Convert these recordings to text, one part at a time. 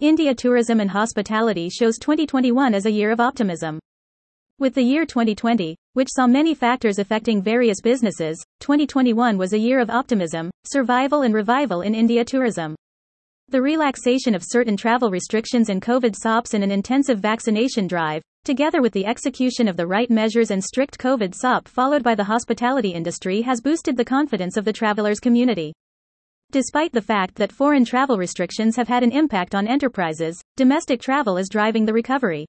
India Tourism and Hospitality shows 2021 as a year of optimism. With the year 2020, which saw many factors affecting various businesses, 2021 was a year of optimism, survival, and revival in India tourism. The relaxation of certain travel restrictions and COVID SOPs and an intensive vaccination drive, together with the execution of the right measures and strict COVID SOP followed by the hospitality industry, has boosted the confidence of the travelers community. Despite the fact that foreign travel restrictions have had an impact on enterprises, domestic travel is driving the recovery.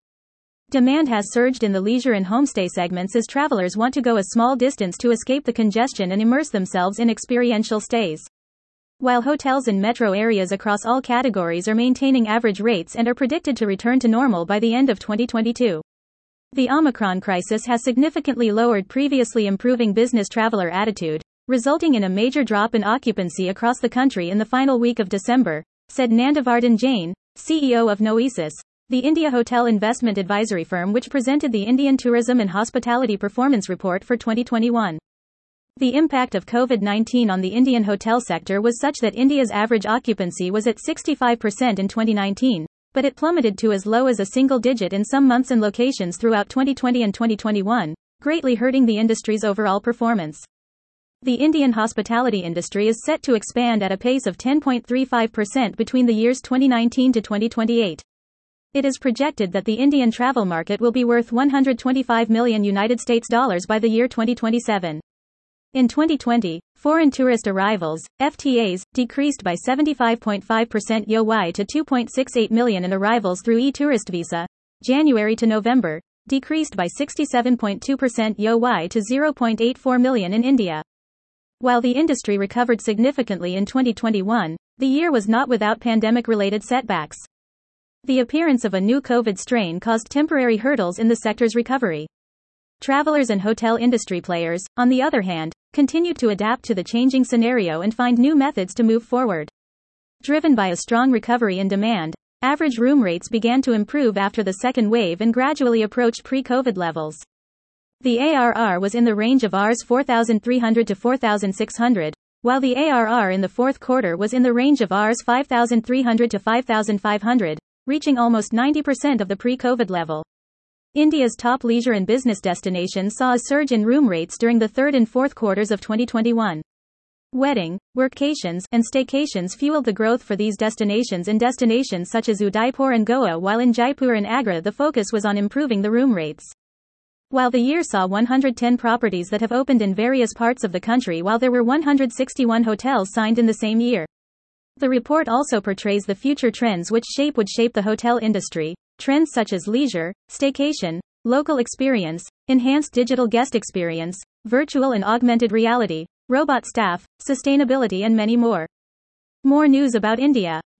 Demand has surged in the leisure and homestay segments as travelers want to go a small distance to escape the congestion and immerse themselves in experiential stays. While hotels in metro areas across all categories are maintaining average rates and are predicted to return to normal by the end of 2022. The Omicron crisis has significantly lowered previously improving business traveler attitude, resulting in a major drop in occupancy across the country in the final week of December, said Nandivardhan Jain, CEO of Noesis, the India hotel investment advisory firm which presented the Indian Tourism and Hospitality Performance Report for 2021. The impact of COVID 19 on the Indian hotel sector was such that India's average occupancy was at 65% in 2019, but it plummeted to as low as a single digit in some months and locations throughout 2020 and 2021, greatly hurting the industry's overall performance. The Indian hospitality industry is set to expand at a pace of 10.35% between the years 2019 to 2028. It is projected that the Indian travel market will be worth 125 million United States dollars by the year 2027. In 2020, foreign tourist arrivals, FTAs, decreased by 75.5% YoY to 2.68 million and arrivals through e-tourist visa, January to November, decreased by 67.2% YoY to 0.84 million in India. While the industry recovered significantly in 2021, the year was not without pandemic-related setbacks. The appearance of a new COVID strain caused temporary hurdles in the sector's recovery. Travelers and hotel industry players, on the other hand, continued to adapt to the changing scenario and find new methods to move forward. Driven by a strong recovery in demand, average room rates began to improve after the second wave and gradually approached pre COVID levels. The ARR was in the range of Rs 4,300 to 4,600, while the ARR in the fourth quarter was in the range of Rs 5,300 to 5,500, reaching almost 90% of the pre COVID level. India's top leisure and business destinations saw a surge in room rates during the third and fourth quarters of 2021. Wedding, workations, and staycations fueled the growth for these destinations in destinations such as Udaipur and Goa, while in Jaipur and Agra the focus was on improving the room rates. While the year saw 110 properties that have opened in various parts of the country, while there were 161 hotels signed in the same year. The report also portrays the future trends which shape would shape the hotel industry, Trends such as leisure, staycation, local experience, enhanced digital guest experience, virtual and augmented reality, robot staff, sustainability, and many more. More news about India.